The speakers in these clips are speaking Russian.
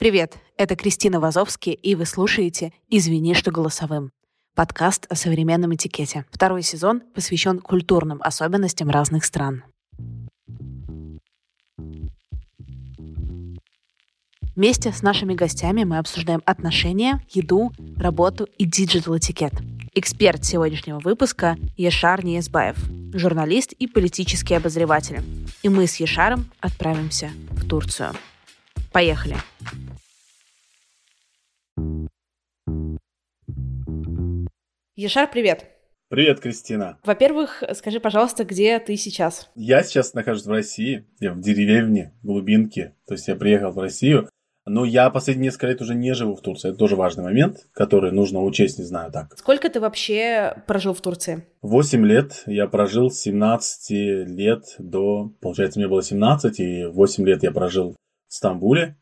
Привет, это Кристина Вазовски, и вы слушаете «Извини, что голосовым» — подкаст о современном этикете. Второй сезон посвящен культурным особенностям разных стран. Вместе с нашими гостями мы обсуждаем отношения, еду, работу и digital-этикет. Эксперт сегодняшнего выпуска – Яшар Ниязбаев, журналист и политический обозреватель. И мы с Яшаром отправимся в Турцию. Поехали! Яшар, привет! Привет, Кристина. Во-первых, скажи, пожалуйста, где ты сейчас? Я сейчас нахожусь в России, я в деревне, глубинке, то есть я приехал в Россию, но я последние несколько лет уже не живу в Турции. Это тоже важный момент, который нужно учесть, не знаю так. Сколько ты вообще прожил в Турции? Восемь лет. Я прожил с 17 лет до... Получается, мне было 17, и 8 лет я прожил в Стамбуле.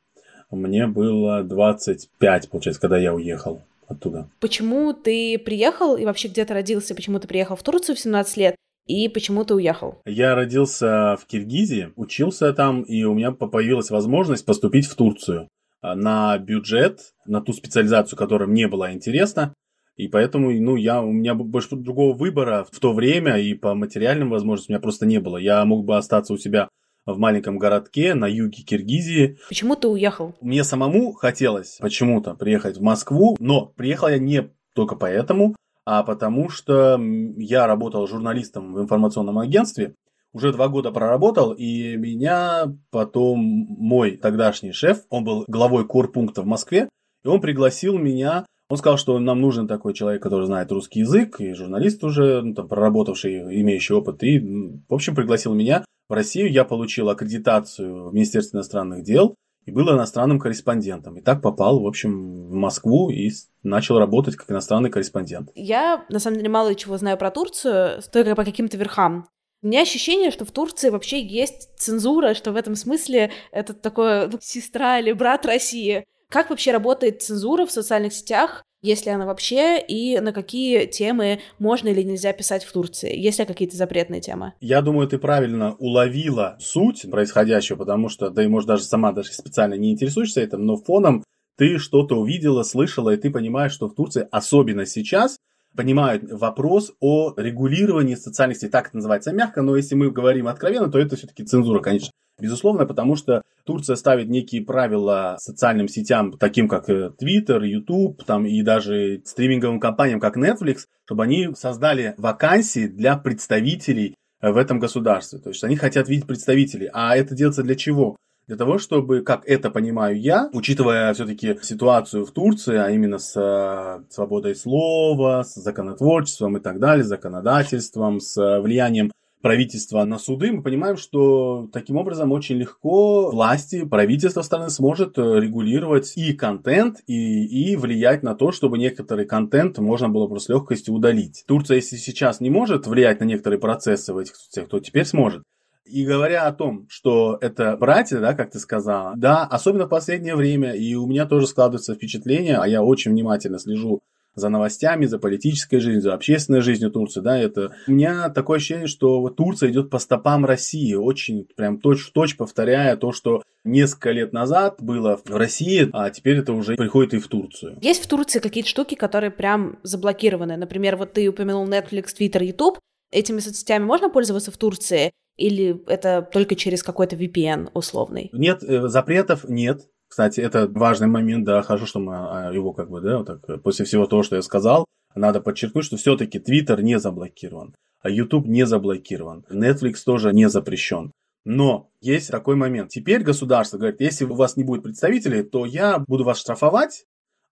Мне было 25, получается, когда я уехал оттуда. Почему ты приехал и вообще где ты родился? Почему ты приехал в Турцию в 17 лет? И почему ты уехал? Я родился в Киргизии, учился там, и у меня появилась возможность поступить в Турцию на бюджет, на ту специализацию, которая мне была интересна. И поэтому, ну, я, у меня больше другого выбора в то время и по материальным возможностям у меня просто не было. Я мог бы остаться у себя в маленьком городке на юге Киргизии. Почему ты уехал? Мне самому хотелось почему-то приехать в Москву, но приехал я не только поэтому, а потому что я работал журналистом в информационном агентстве, уже два года проработал, и меня потом мой тогдашний шеф, он был главой корпункта в Москве, и он пригласил меня он сказал, что нам нужен такой человек, который знает русский язык, и журналист уже, ну, там, проработавший, имеющий опыт. И, в общем, пригласил меня в Россию. Я получил аккредитацию в Министерстве иностранных дел и был иностранным корреспондентом. И так попал, в общем, в Москву и начал работать как иностранный корреспондент. Я, на самом деле, мало чего знаю про Турцию, только по каким-то верхам. У меня ощущение, что в Турции вообще есть цензура, что в этом смысле это такое ну, сестра или брат России. Как вообще работает цензура в социальных сетях, если она вообще, и на какие темы можно или нельзя писать в Турции? Есть ли какие-то запретные темы? Я думаю, ты правильно уловила суть происходящего, потому что, да и, может, даже сама даже специально не интересуешься этим, но фоном ты что-то увидела, слышала, и ты понимаешь, что в Турции, особенно сейчас, понимают вопрос о регулировании социальных сетей. Так это называется мягко, но если мы говорим откровенно, то это все-таки цензура, конечно. Безусловно, потому что Турция ставит некие правила социальным сетям, таким как э, Twitter, YouTube, там и даже стриминговым компаниям, как Netflix, чтобы они создали вакансии для представителей э, в этом государстве. То есть они хотят видеть представителей. А это делается для чего? Для того, чтобы, как это понимаю я, учитывая все-таки ситуацию в Турции, а именно с э, свободой слова, с законотворчеством и так далее, законодательством, с влиянием правительства на суды, мы понимаем, что таким образом очень легко власти, правительство страны сможет э, регулировать и контент, и, и влиять на то, чтобы некоторый контент можно было просто легкостью удалить. Турция, если сейчас не может влиять на некоторые процессы в этих соцсетях, то теперь сможет. И говоря о том, что это братья, да, как ты сказала, да, особенно в последнее время, и у меня тоже складывается впечатление, а я очень внимательно слежу за новостями, за политической жизнью, за общественной жизнью Турции, да, это... У меня такое ощущение, что вот Турция идет по стопам России, очень прям точь-в-точь повторяя то, что несколько лет назад было в России, а теперь это уже приходит и в Турцию. Есть в Турции какие-то штуки, которые прям заблокированы. Например, вот ты упомянул Netflix, Twitter, YouTube. Этими соцсетями можно пользоваться в Турции? Или это только через какой-то VPN условный? Нет, э, запретов нет. Кстати, это важный момент, да, хорошо, что мы а, его как бы, да, вот так, после всего того, что я сказал, надо подчеркнуть, что все-таки Twitter не заблокирован, а YouTube не заблокирован, Netflix тоже не запрещен. Но есть такой момент. Теперь государство говорит, если у вас не будет представителей, то я буду вас штрафовать,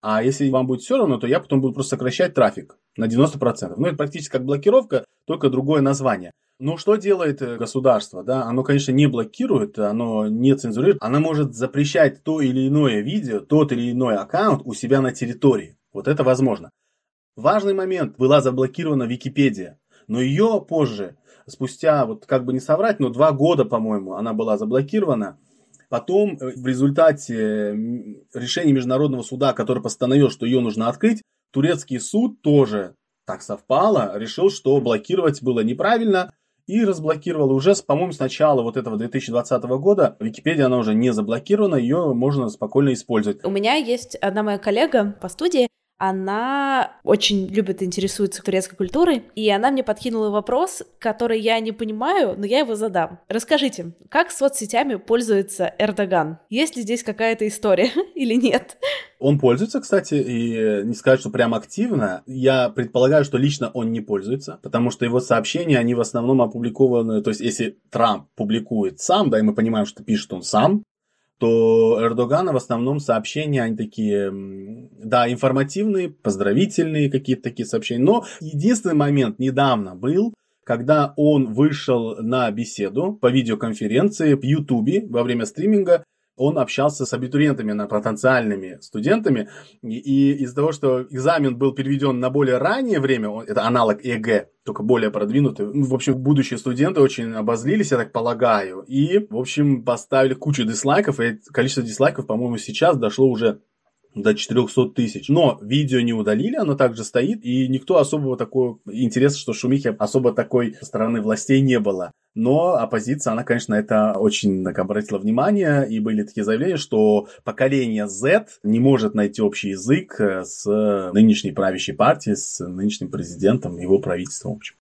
а если вам будет все равно, то я потом буду просто сокращать трафик на 90%. Ну, это практически как блокировка, только другое название. Ну, что делает э, государство? Да? Оно, конечно, не блокирует, оно не цензурирует. Оно может запрещать то или иное видео, тот или иной аккаунт у себя на территории. Вот это возможно. Важный момент. Была заблокирована Википедия. Но ее позже, спустя, вот как бы не соврать, но два года, по-моему, она была заблокирована. Потом э, в результате решения Международного суда, который постановил, что ее нужно открыть, турецкий суд тоже так совпало, решил, что блокировать было неправильно, и разблокировала уже, по-моему, с начала вот этого 2020 года. Википедия, она уже не заблокирована, ее можно спокойно использовать. У меня есть одна моя коллега по студии, она очень любит и интересуется турецкой культурой, и она мне подкинула вопрос, который я не понимаю, но я его задам. Расскажите, как соцсетями пользуется Эрдоган? Есть ли здесь какая-то история или нет? Он пользуется, кстати, и не сказать, что прям активно. Я предполагаю, что лично он не пользуется, потому что его сообщения, они в основном опубликованы, то есть если Трамп публикует сам, да, и мы понимаем, что пишет он сам, то Эрдогана в основном сообщения, они такие, да, информативные, поздравительные какие-то такие сообщения. Но единственный момент недавно был, когда он вышел на беседу по видеоконференции в Ютубе во время стриминга он общался с абитуриентами, на потенциальными студентами, и, и из-за того, что экзамен был переведен на более раннее время, он, это аналог ЕГЭ, только более продвинутый, ну, в общем, будущие студенты очень обозлились, я так полагаю, и, в общем, поставили кучу дизлайков, и количество дизлайков, по-моему, сейчас дошло уже до 400 тысяч. Но видео не удалили, оно также стоит, и никто особого такого интереса, что шумихи особо такой со стороны властей не было. Но оппозиция, она, конечно, это очень так, обратила внимание, и были такие заявления, что поколение Z не может найти общий язык э, с нынешней правящей партией, с нынешним президентом, его правительством, в общем.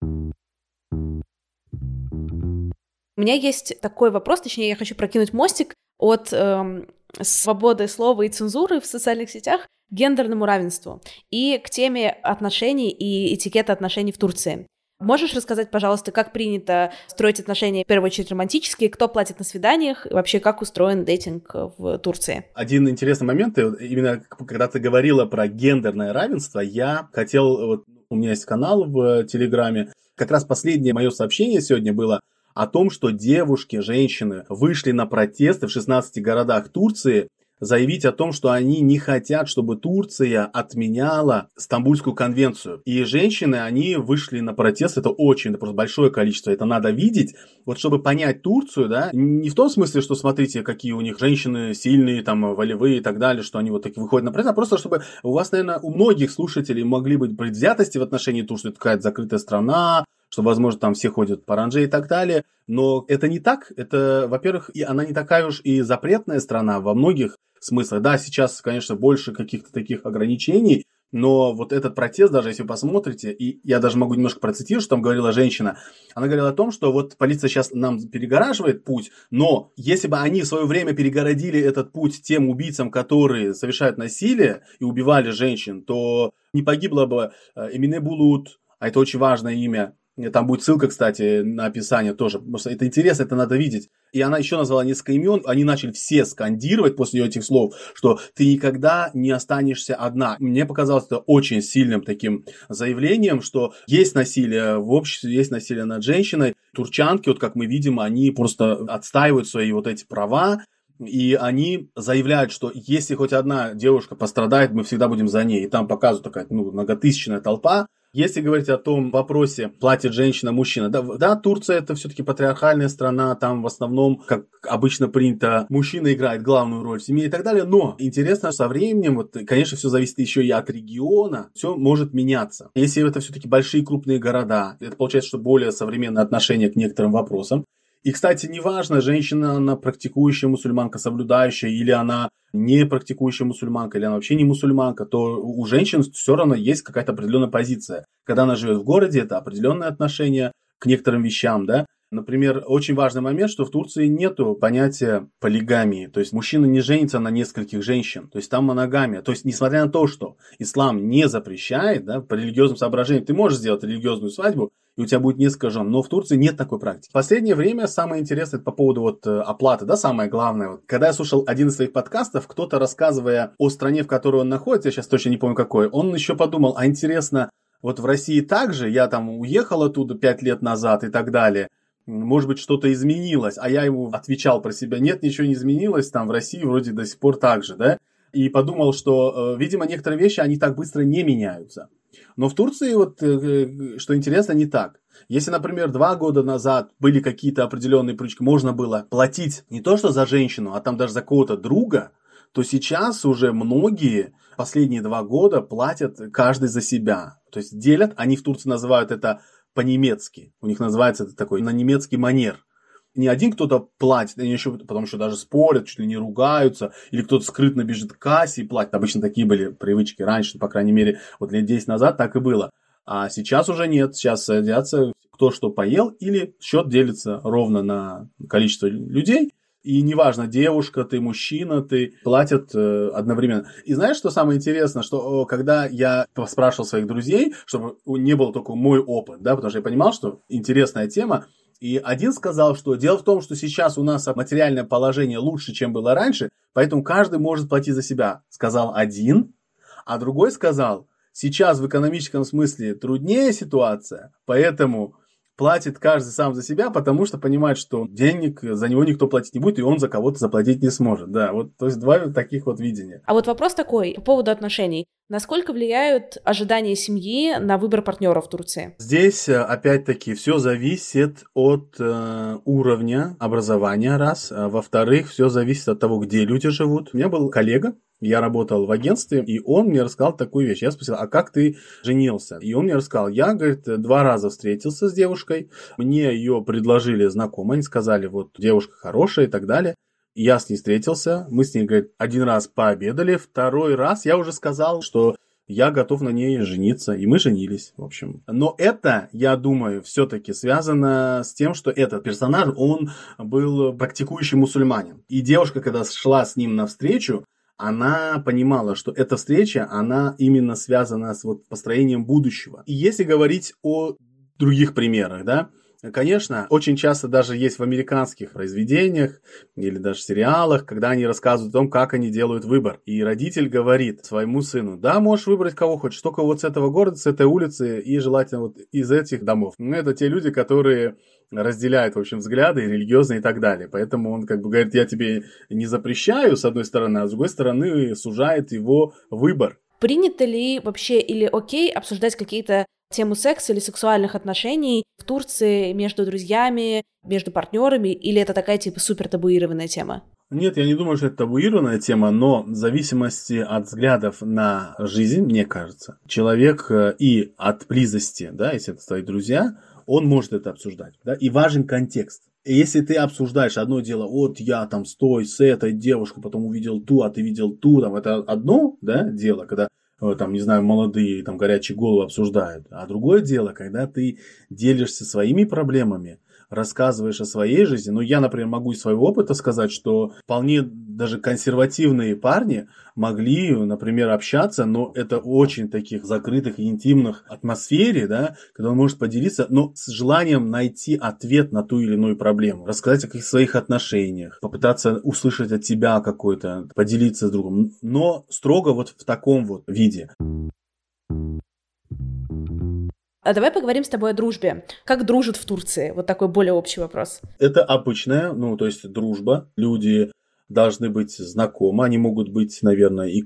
У меня есть такой вопрос, точнее, я хочу прокинуть мостик от эм, свободы слова и цензуры в социальных сетях к гендерному равенству и к теме отношений и этикета отношений в Турции. Можешь рассказать, пожалуйста, как принято строить отношения, в первую очередь, романтические, кто платит на свиданиях, и вообще, как устроен дейтинг в Турции? Один интересный момент, именно когда ты говорила про гендерное равенство, я хотел, вот у меня есть канал в Телеграме, как раз последнее мое сообщение сегодня было о том, что девушки, женщины вышли на протесты в 16 городах Турции заявить о том, что они не хотят, чтобы Турция отменяла Стамбульскую конвенцию. И женщины, они вышли на протест, это очень, это просто большое количество, это надо видеть. Вот чтобы понять Турцию, да, не в том смысле, что смотрите, какие у них женщины сильные, там, волевые и так далее, что они вот такие выходят на протест, а просто чтобы у вас, наверное, у многих слушателей могли быть предвзятости в отношении Турции, это какая-то закрытая страна, что, возможно, там все ходят по ранже и так далее. Но это не так. Это, во-первых, и она не такая уж и запретная страна во многих смыслах. Да, сейчас, конечно, больше каких-то таких ограничений, но вот этот протест, даже если вы посмотрите, и я даже могу немножко процитировать, что там говорила женщина, она говорила о том, что вот полиция сейчас нам перегораживает путь, но если бы они в свое время перегородили этот путь тем убийцам, которые совершают насилие и убивали женщин, то не погибло бы э, Эмине Булут, а это очень важное имя, там будет ссылка, кстати, на описание тоже. Потому что это интересно, это надо видеть. И она еще назвала несколько имен. Они начали все скандировать после этих слов, что ты никогда не останешься одна. Мне показалось это очень сильным таким заявлением, что есть насилие в обществе, есть насилие над женщиной. Турчанки, вот как мы видим, они просто отстаивают свои вот эти права. И они заявляют, что если хоть одна девушка пострадает, мы всегда будем за ней. И там показывают такая ну, многотысячная толпа. Если говорить о том вопросе, платит женщина, мужчина, да, да Турция это все-таки патриархальная страна, там в основном, как обычно принято, мужчина играет главную роль в семье и так далее, но интересно, со временем, вот, конечно, все зависит еще и от региона, все может меняться. Если это все-таки большие крупные города, это получается, что более современное отношение к некоторым вопросам, и, кстати, неважно, женщина, она практикующая мусульманка, соблюдающая, или она не практикующая мусульманка, или она вообще не мусульманка, то у женщин все равно есть какая-то определенная позиция. Когда она живет в городе, это определенное отношение к некоторым вещам, да, Например, очень важный момент, что в Турции нет понятия полигамии. То есть мужчина не женится на нескольких женщин. То есть там моногамия. То есть несмотря на то, что ислам не запрещает, да, по религиозным соображениям, ты можешь сделать религиозную свадьбу, и у тебя будет несколько жен. Но в Турции нет такой практики. В последнее время самое интересное по поводу вот э, оплаты, да, самое главное. Вот, когда я слушал один из своих подкастов, кто-то рассказывая о стране, в которой он находится, я сейчас точно не помню какой, он еще подумал, а интересно, вот в России также, я там уехал оттуда пять лет назад и так далее – может быть, что-то изменилось, а я ему отвечал про себя, нет, ничего не изменилось, там в России вроде до сих пор так же, да, и подумал, что, э, видимо, некоторые вещи, они так быстро не меняются. Но в Турции, вот, э, э, что интересно, не так. Если, например, два года назад были какие-то определенные привычки, можно было платить не то что за женщину, а там даже за кого-то друга, то сейчас уже многие последние два года платят каждый за себя. То есть делят, они в Турции называют это по-немецки. У них называется это такой на немецкий манер. Не один кто-то платит, они еще, потом еще даже спорят, чуть ли не ругаются, или кто-то скрытно бежит к кассе и платит. Обычно такие были привычки раньше, по крайней мере, вот лет 10 назад так и было. А сейчас уже нет, сейчас садятся кто что поел, или счет делится ровно на количество людей, и неважно, девушка ты, мужчина ты, платят э, одновременно. И знаешь, что самое интересное, что когда я спрашивал своих друзей, чтобы не был только мой опыт, да, потому что я понимал, что интересная тема, и один сказал, что дело в том, что сейчас у нас материальное положение лучше, чем было раньше, поэтому каждый может платить за себя, сказал один, а другой сказал, сейчас в экономическом смысле труднее ситуация, поэтому платит каждый сам за себя, потому что понимает, что денег за него никто платить не будет, и он за кого-то заплатить не сможет. Да, вот то есть два таких вот видения. А вот вопрос такой по поводу отношений. Насколько влияют ожидания семьи на выбор партнера в Турции? Здесь, э, опять-таки, все зависит от э, уровня образования, раз. А во-вторых, все зависит от того, где люди живут. У меня был коллега, я работал в агентстве, и он мне рассказал такую вещь. Я спросил, а как ты женился? И он мне рассказал, я, говорит, два раза встретился с девушкой, мне ее предложили знакомые, они сказали, вот девушка хорошая и так далее. Я с ней встретился, мы с ней, говорит, один раз пообедали, второй раз я уже сказал, что я готов на ней жениться, и мы женились, в общем. Но это, я думаю, все-таки связано с тем, что этот персонаж, он был практикующий мусульманин. И девушка, когда шла с ним навстречу, она понимала, что эта встреча, она именно связана с вот построением будущего. И если говорить о других примерах, да, Конечно, очень часто даже есть в американских произведениях или даже сериалах, когда они рассказывают о том, как они делают выбор. И родитель говорит своему сыну, да, можешь выбрать кого хочешь, только вот с этого города, с этой улицы и желательно вот из этих домов. Ну, это те люди, которые разделяют, в общем, взгляды религиозные и так далее. Поэтому он как бы говорит, я тебе не запрещаю, с одной стороны, а с другой стороны сужает его выбор. Принято ли вообще или окей обсуждать какие-то тему секса или сексуальных отношений в Турции между друзьями, между партнерами, или это такая типа супер табуированная тема? Нет, я не думаю, что это табуированная тема, но в зависимости от взглядов на жизнь, мне кажется, человек э, и от близости, да, если это твои друзья, он может это обсуждать, да, и важен контекст. Если ты обсуждаешь одно дело, вот я там стой с этой девушкой, потом увидел ту, а ты видел ту, там это одно, да, дело, когда там, не знаю, молодые, там, горячие головы обсуждают. А другое дело, когда ты делишься своими проблемами, рассказываешь о своей жизни. Ну, я, например, могу из своего опыта сказать, что вполне даже консервативные парни могли, например, общаться, но это очень таких закрытых и интимных атмосфере, да, когда он может поделиться, но с желанием найти ответ на ту или иную проблему, рассказать о каких своих отношениях, попытаться услышать от тебя какой-то, поделиться с другом, но строго вот в таком вот виде. А давай поговорим с тобой о дружбе. Как дружат в Турции? Вот такой более общий вопрос. Это обычная, ну, то есть дружба. Люди должны быть знакомы, они могут быть, наверное, и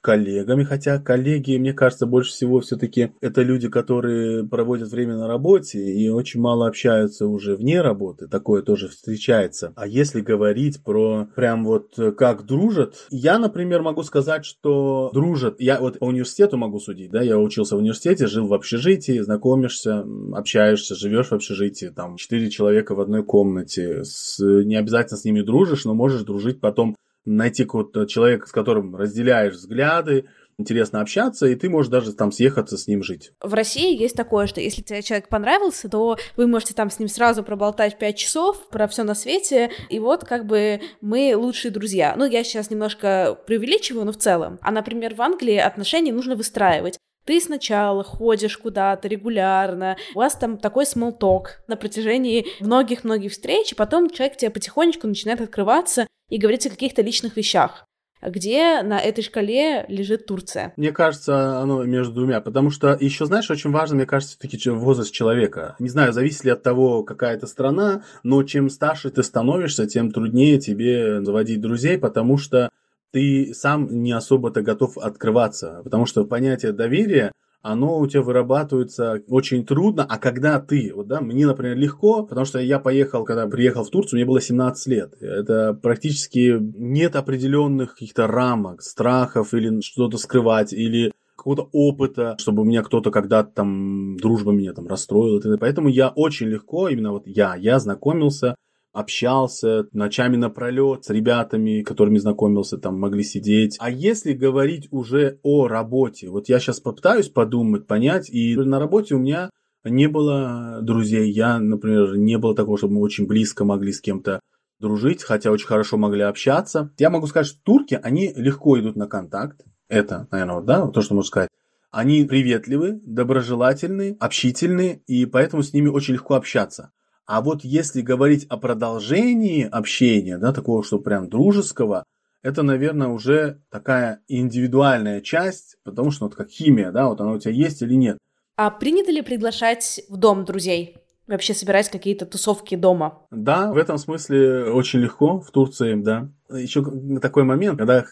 коллегами, хотя коллеги, мне кажется, больше всего все-таки это люди, которые проводят время на работе и очень мало общаются уже вне работы, такое тоже встречается. А если говорить про прям вот как дружат, я, например, могу сказать, что дружат, я вот по университету могу судить, да, я учился в университете, жил в общежитии, знакомишься, общаешься, живешь в общежитии, там, четыре человека в одной комнате, с, не обязательно с ними дружишь, но можешь дружить потом найти какого-то человека, с которым разделяешь взгляды, интересно общаться, и ты можешь даже там съехаться с ним жить. В России есть такое, что если тебе человек понравился, то вы можете там с ним сразу проболтать 5 часов про все на свете, и вот как бы мы лучшие друзья. Ну, я сейчас немножко преувеличиваю, но в целом. А, например, в Англии отношения нужно выстраивать. Ты сначала ходишь куда-то регулярно, у вас там такой talk на протяжении многих-многих встреч, и потом человек тебе потихонечку начинает открываться и говорить о каких-то личных вещах. Где на этой шкале лежит Турция? Мне кажется, оно между двумя, потому что еще, знаешь, очень важно, мне кажется, все-таки возраст человека. Не знаю, зависит ли от того, какая это страна, но чем старше ты становишься, тем труднее тебе заводить друзей, потому что ты сам не особо-то готов открываться, потому что понятие доверия, оно у тебя вырабатывается очень трудно, а когда ты, вот да, мне, например, легко, потому что я поехал, когда приехал в Турцию, мне было 17 лет. Это практически нет определенных каких-то рамок, страхов или что-то скрывать, или какого-то опыта, чтобы у меня кто-то когда-то там дружба меня там расстроила. Поэтому я очень легко, именно вот я, я знакомился общался ночами напролет с ребятами, которыми знакомился, там могли сидеть. А если говорить уже о работе, вот я сейчас попытаюсь подумать, понять, и на работе у меня не было друзей. Я, например, не было такого, чтобы мы очень близко могли с кем-то дружить, хотя очень хорошо могли общаться. Я могу сказать, что турки, они легко идут на контакт. Это, наверное, да, то, что можно сказать. Они приветливы, доброжелательны, общительны, и поэтому с ними очень легко общаться. А вот если говорить о продолжении общения, да, такого, что прям дружеского, это, наверное, уже такая индивидуальная часть, потому что вот как химия, да, вот она у тебя есть или нет. А принято ли приглашать в дом друзей? Вообще собирать какие-то тусовки дома? Да, в этом смысле очень легко в Турции, да. Еще такой момент, когда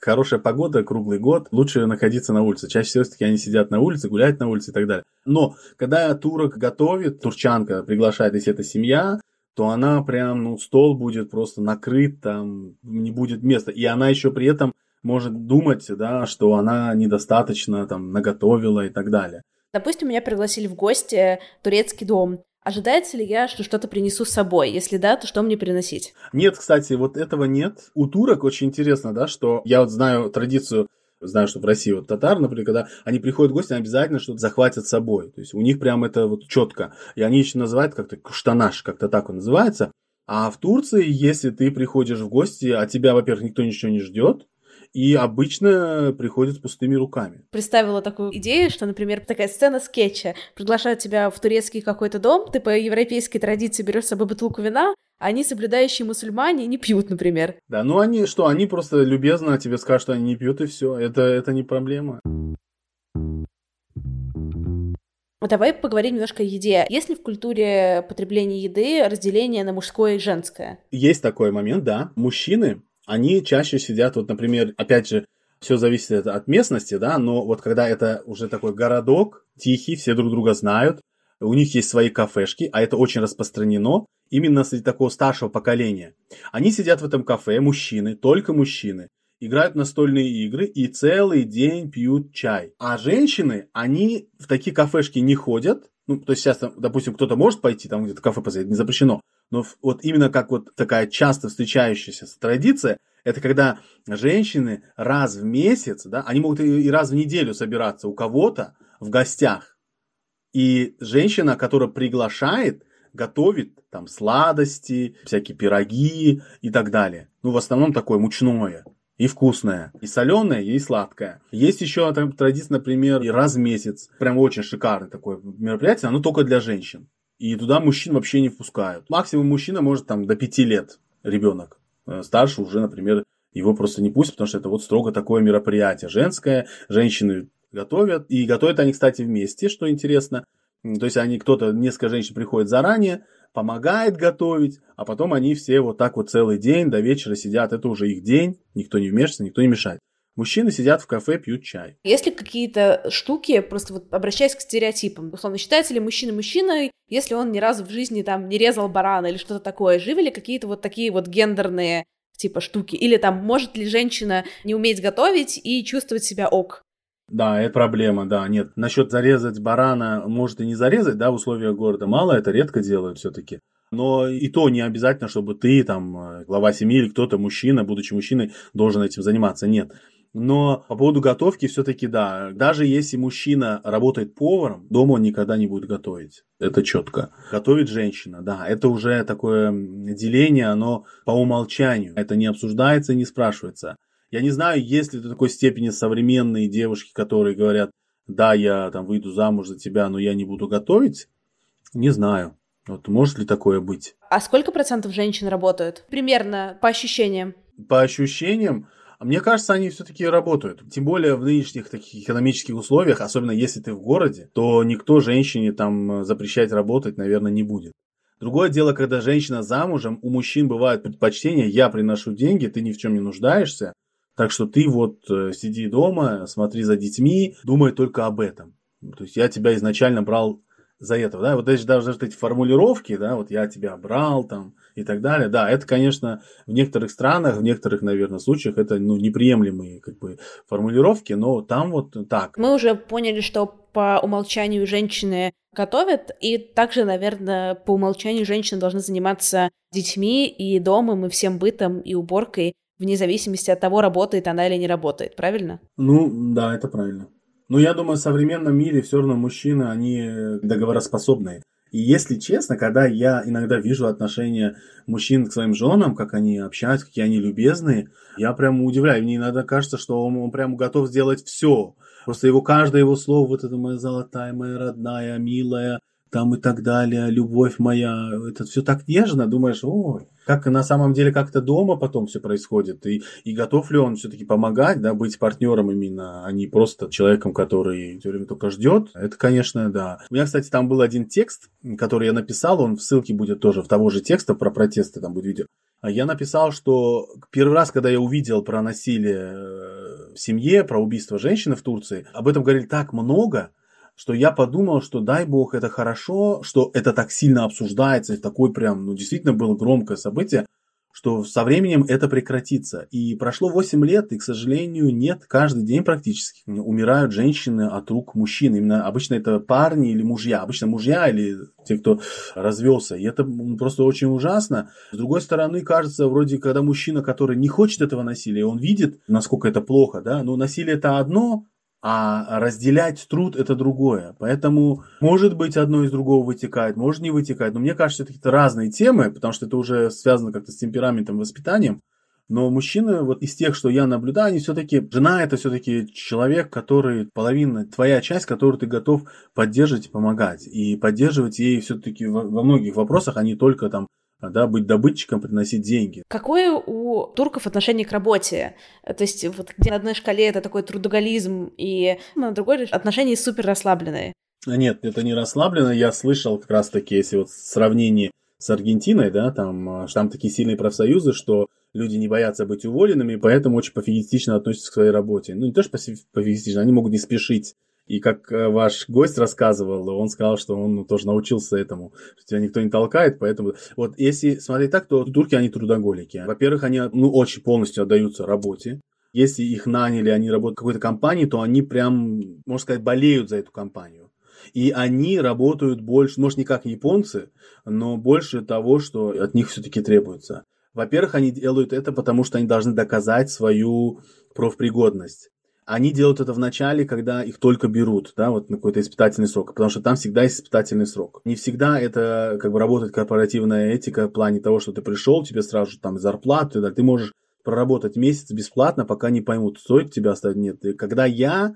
хорошая погода круглый год, лучше находиться на улице. Чаще всего все-таки они сидят на улице, гуляют на улице и так далее. Но когда турок готовит, турчанка приглашает, если это семья, то она прям, ну, стол будет просто накрыт, там не будет места. И она еще при этом может думать, да, что она недостаточно там наготовила и так далее. Допустим, меня пригласили в гости турецкий дом. Ожидается ли я, что что-то принесу с собой? Если да, то что мне приносить? Нет, кстати, вот этого нет. У турок очень интересно, да, что я вот знаю традицию Знаю, что в России вот татар, например, когда они приходят в гости, они обязательно что-то захватят с собой. То есть у них прям это вот четко. И они еще называют как-то куштанаш, как-то так он называется. А в Турции, если ты приходишь в гости, а тебя, во-первых, никто ничего не ждет, и обычно приходят с пустыми руками. Представила такую идею, что, например, такая сцена скетча. Приглашают тебя в турецкий какой-то дом, ты по европейской традиции берешь с собой бутылку вина, а они, соблюдающие мусульмане, не пьют, например. Да, ну они что, они просто любезно тебе скажут, что они не пьют, и все. Это, это не проблема. Давай поговорим немножко о еде. Есть ли в культуре потребления еды разделение на мужское и женское? Есть такой момент, да. Мужчины они чаще сидят, вот, например, опять же, все зависит от местности, да, но вот когда это уже такой городок, тихий, все друг друга знают, у них есть свои кафешки, а это очень распространено именно среди такого старшего поколения. Они сидят в этом кафе, мужчины, только мужчины, играют настольные игры и целый день пьют чай. А женщины, они в такие кафешки не ходят, ну, то есть сейчас, допустим, кто-то может пойти, там где-то кафе посидеть, не запрещено, но вот именно как вот такая часто встречающаяся традиция, это когда женщины раз в месяц, да, они могут и раз в неделю собираться у кого-то в гостях. И женщина, которая приглашает, готовит там сладости, всякие пироги и так далее. Ну, в основном такое мучное и вкусное, и соленое, и сладкое. Есть еще там, традиция, например, раз в месяц. Прям очень шикарное такое мероприятие, оно только для женщин и туда мужчин вообще не впускают. Максимум мужчина может там до 5 лет ребенок. Э, старше уже, например, его просто не пустят, потому что это вот строго такое мероприятие женское. Женщины готовят, и готовят они, кстати, вместе, что интересно. То есть они кто-то, несколько женщин приходят заранее, помогает готовить, а потом они все вот так вот целый день до вечера сидят, это уже их день, никто не вмешивается, никто не мешает. Мужчины сидят в кафе, пьют чай. Есть ли какие-то штуки, просто вот обращаясь к стереотипам, условно, считается ли мужчина мужчиной, если он ни разу в жизни там не резал барана или что-то такое? Живы ли какие-то вот такие вот гендерные типа штуки? Или там может ли женщина не уметь готовить и чувствовать себя ок? Да, это проблема, да, нет. Насчет зарезать барана, может и не зарезать, да, в условиях города, мало, это редко делают все-таки. Но и то не обязательно, чтобы ты, там, э, глава семьи или кто-то, мужчина, будучи мужчиной, должен этим заниматься. Нет. Но по поводу готовки все-таки да. Даже если мужчина работает поваром, дома он никогда не будет готовить. Это четко. Готовит женщина, да. Это уже такое деление, оно по умолчанию. Это не обсуждается, не спрашивается. Я не знаю, есть ли до такой степени современные девушки, которые говорят, да, я там выйду замуж за тебя, но я не буду готовить. Не знаю. Вот может ли такое быть? А сколько процентов женщин работают? Примерно по ощущениям. По ощущениям, мне кажется, они все-таки работают. Тем более в нынешних таких экономических условиях, особенно если ты в городе, то никто женщине там запрещать работать, наверное, не будет. Другое дело, когда женщина замужем, у мужчин бывают предпочтения, я приношу деньги, ты ни в чем не нуждаешься, так что ты вот э, сиди дома, смотри за детьми, думай только об этом. То есть я тебя изначально брал за этого, да, вот даже, даже эти формулировки, да, вот я тебя брал там и так далее, да, это, конечно, в некоторых странах, в некоторых, наверное, случаях это, ну, неприемлемые, как бы, формулировки, но там вот так. Мы уже поняли, что по умолчанию женщины готовят, и также, наверное, по умолчанию женщины должны заниматься детьми и домом, и всем бытом, и уборкой, вне зависимости от того, работает она или не работает, правильно? Ну, да, это правильно. Но я думаю, в современном мире все равно мужчины, они договороспособные. И если честно, когда я иногда вижу отношения мужчин к своим женам, как они общаются, какие они любезные, я прям удивляю. Мне иногда кажется, что он, он прям готов сделать все. Просто его каждое его слово, вот это моя золотая, моя родная, милая, там и так далее, любовь моя, это все так нежно, думаешь, ой, как на самом деле как-то дома потом все происходит, и, и готов ли он все-таки помогать, да, быть партнером именно, а не просто человеком, который все время только ждет, это, конечно, да. У меня, кстати, там был один текст, который я написал, он в ссылке будет тоже в того же текста про протесты, там будет видео. А я написал, что первый раз, когда я увидел про насилие э, в семье, про убийство женщины в Турции, об этом говорили так много, что я подумал, что дай бог это хорошо, что это так сильно обсуждается, и такой прям, ну, действительно было громкое событие, что со временем это прекратится. И прошло 8 лет, и, к сожалению, нет, каждый день практически умирают женщины от рук мужчин. Именно обычно это парни или мужья, обычно мужья или те, кто развелся. И это просто очень ужасно. С другой стороны, кажется, вроде, когда мужчина, который не хочет этого насилия, он видит, насколько это плохо, да, но насилие это одно, а разделять труд это другое. Поэтому, может быть, одно из другого вытекает, может не вытекает. Но мне кажется, это какие-то разные темы, потому что это уже связано как-то с темпераментом, воспитанием. Но мужчины, вот из тех, что я наблюдаю, они все-таки, жена это все-таки человек, который, половина, твоя часть, которую ты готов поддерживать и помогать. И поддерживать ей все-таки во, во многих вопросах, а не только там да, быть добытчиком, приносить деньги. Какое у турков отношение к работе? То есть вот где на одной шкале это такой трудоголизм, и на другой отношение супер расслабленное? Нет, это не расслаблено. Я слышал как раз таки, если вот в сравнении с Аргентиной, да, там, там такие сильные профсоюзы, что люди не боятся быть уволенными, поэтому очень пофигистично относятся к своей работе. Ну, не то, что пофигистично, они могут не спешить и как э, ваш гость рассказывал, он сказал, что он ну, тоже научился этому, что тебя никто не толкает, поэтому... Вот если смотреть так, то турки, они трудоголики. Во-первых, они ну, очень полностью отдаются работе. Если их наняли, они работают в какой-то компании, то они прям, можно сказать, болеют за эту компанию. И они работают больше, может, не как японцы, но больше того, что от них все-таки требуется. Во-первых, они делают это, потому что они должны доказать свою профпригодность они делают это в начале, когда их только берут, да, вот на какой-то испытательный срок, потому что там всегда есть испытательный срок. Не всегда это как бы работает корпоративная этика в плане того, что ты пришел, тебе сразу же там зарплату, да, ты можешь проработать месяц бесплатно, пока не поймут, стоит тебя оставить, нет. И когда я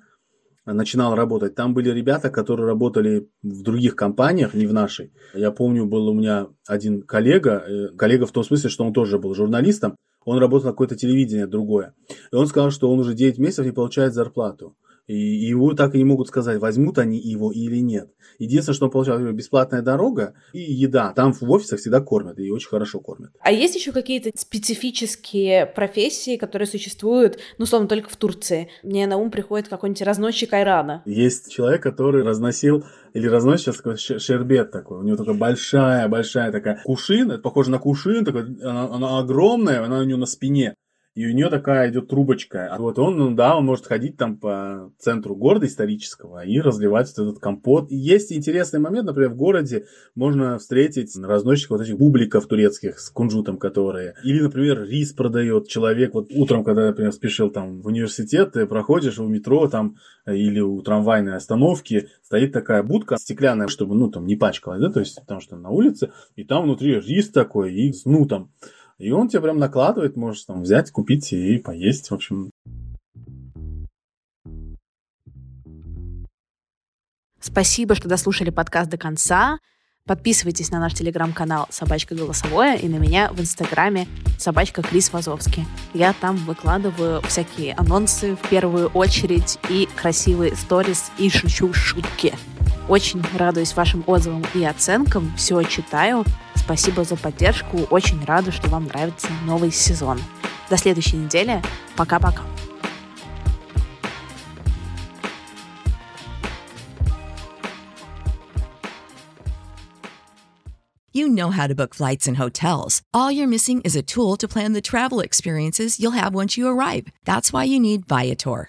начинал работать, там были ребята, которые работали в других компаниях, не в нашей. Я помню, был у меня один коллега, э, коллега в том смысле, что он тоже был журналистом, он работал на какое-то телевидение другое. И он сказал, что он уже 9 месяцев не получает зарплату. И его так и не могут сказать, возьмут они его или нет. Единственное, что он получал, бесплатная дорога и еда. Там в офисах всегда кормят, и очень хорошо кормят. А есть еще какие-то специфические профессии, которые существуют, ну, словно только в Турции? Мне на ум приходит какой-нибудь разносчик айрана. Есть человек, который разносил или разносит сейчас шербет такой. У него такая большая-большая такая кушин, это похоже на кушин, такой, она, она огромная, она у него на спине и у нее такая идет трубочка. А вот он, ну да, он может ходить там по центру города исторического и разливать вот этот компот. И есть интересный момент, например, в городе можно встретить разносчиков вот этих бубликов турецких с кунжутом, которые... Или, например, рис продает человек. Вот утром, когда, например, спешил там в университет, ты проходишь в метро там или у трамвайной остановки, стоит такая будка стеклянная, чтобы, ну, там, не пачкалась, да, то есть, потому что на улице, и там внутри рис такой, и с нутом. И он тебе прям накладывает, можешь там взять, купить и поесть, в общем. Спасибо, что дослушали подкаст до конца. Подписывайтесь на наш телеграм-канал «Собачка голосовое» и на меня в инстаграме «Собачка Крис Вазовский». Я там выкладываю всякие анонсы в первую очередь и красивые сторис и шучу шутки. Очень радуюсь вашим отзывам и оценкам, все читаю. Спасибо за поддержку, очень рада, что вам нравится новый сезон. До следующей недели. Пока-пока. You know how to book flights and hotels. All you're missing is a tool to plan the travel experiences you'll have once you arrive. That's why you need Viator.